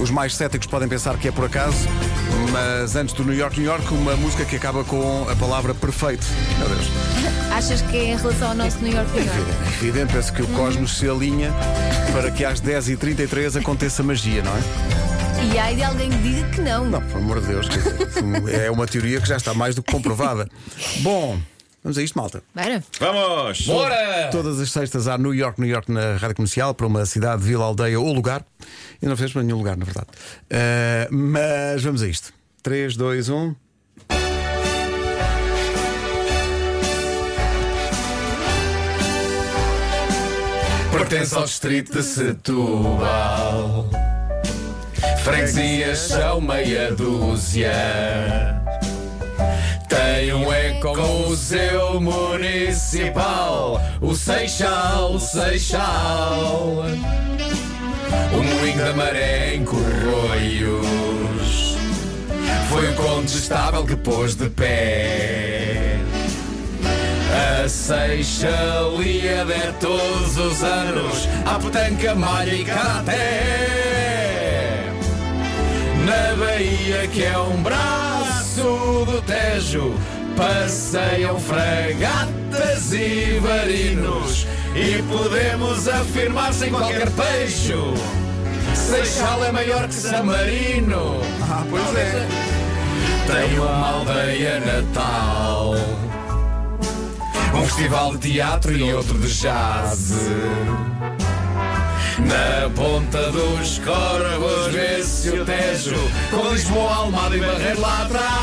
Os mais céticos podem pensar que é por acaso, mas antes do New York, New York, uma música que acaba com a palavra perfeito. Meu Deus. Achas que é em relação ao nosso New York, New York? Evidente, é evidente, penso que o cosmos se alinha para que às 10h33 aconteça magia, não é? E há de alguém que diga que não. Não, por amor de Deus, dizer, é uma teoria que já está mais do que comprovada. Bom, vamos a isto, malta. Bora. Vamos! Bora! Todas as sextas há New York, New York na rádio comercial, para uma cidade, vila, aldeia ou lugar. E não fez para nenhum lugar, na verdade. Ah, mas vamos a isto. um. 3, 2, 1. Pertence ao distrito de Setúbal. Freguesias são meia dúzia. Tem um ecomuseu municipal, o Seixal, Seixal. O moinho da maré em Corroios foi o condestável que pôs de pé. A Seixalia é todos os anos a petanca, malha e karaté. Na Bahia que é um braço do Tejo. Passeiam fragatas e varinos. E podemos afirmar sem qualquer peixe. Seixal é maior que San Marino. Ah, pois é. Tem uma aldeia natal. Um festival de teatro e outro de jazz. Na ponta dos corvos vê-se o Tejo Com Lisboa, Almada e Barreiro lá atrás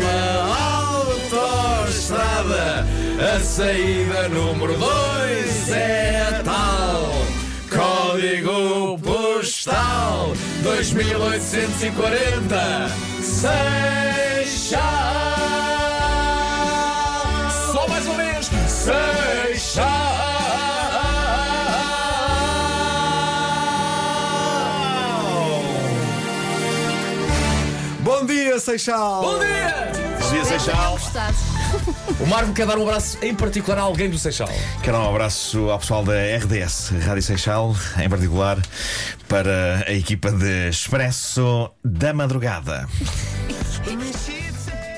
pela autoestrada A saída número 2 é a tal. Código postal 2840 Seixal Seixal! Bom dia! Bom dia, Seixal. O Marco quer dar um abraço em particular a alguém do Seixal. Quero dar um abraço ao pessoal da RDS, Rádio Seixal, em particular para a equipa de Expresso da Madrugada.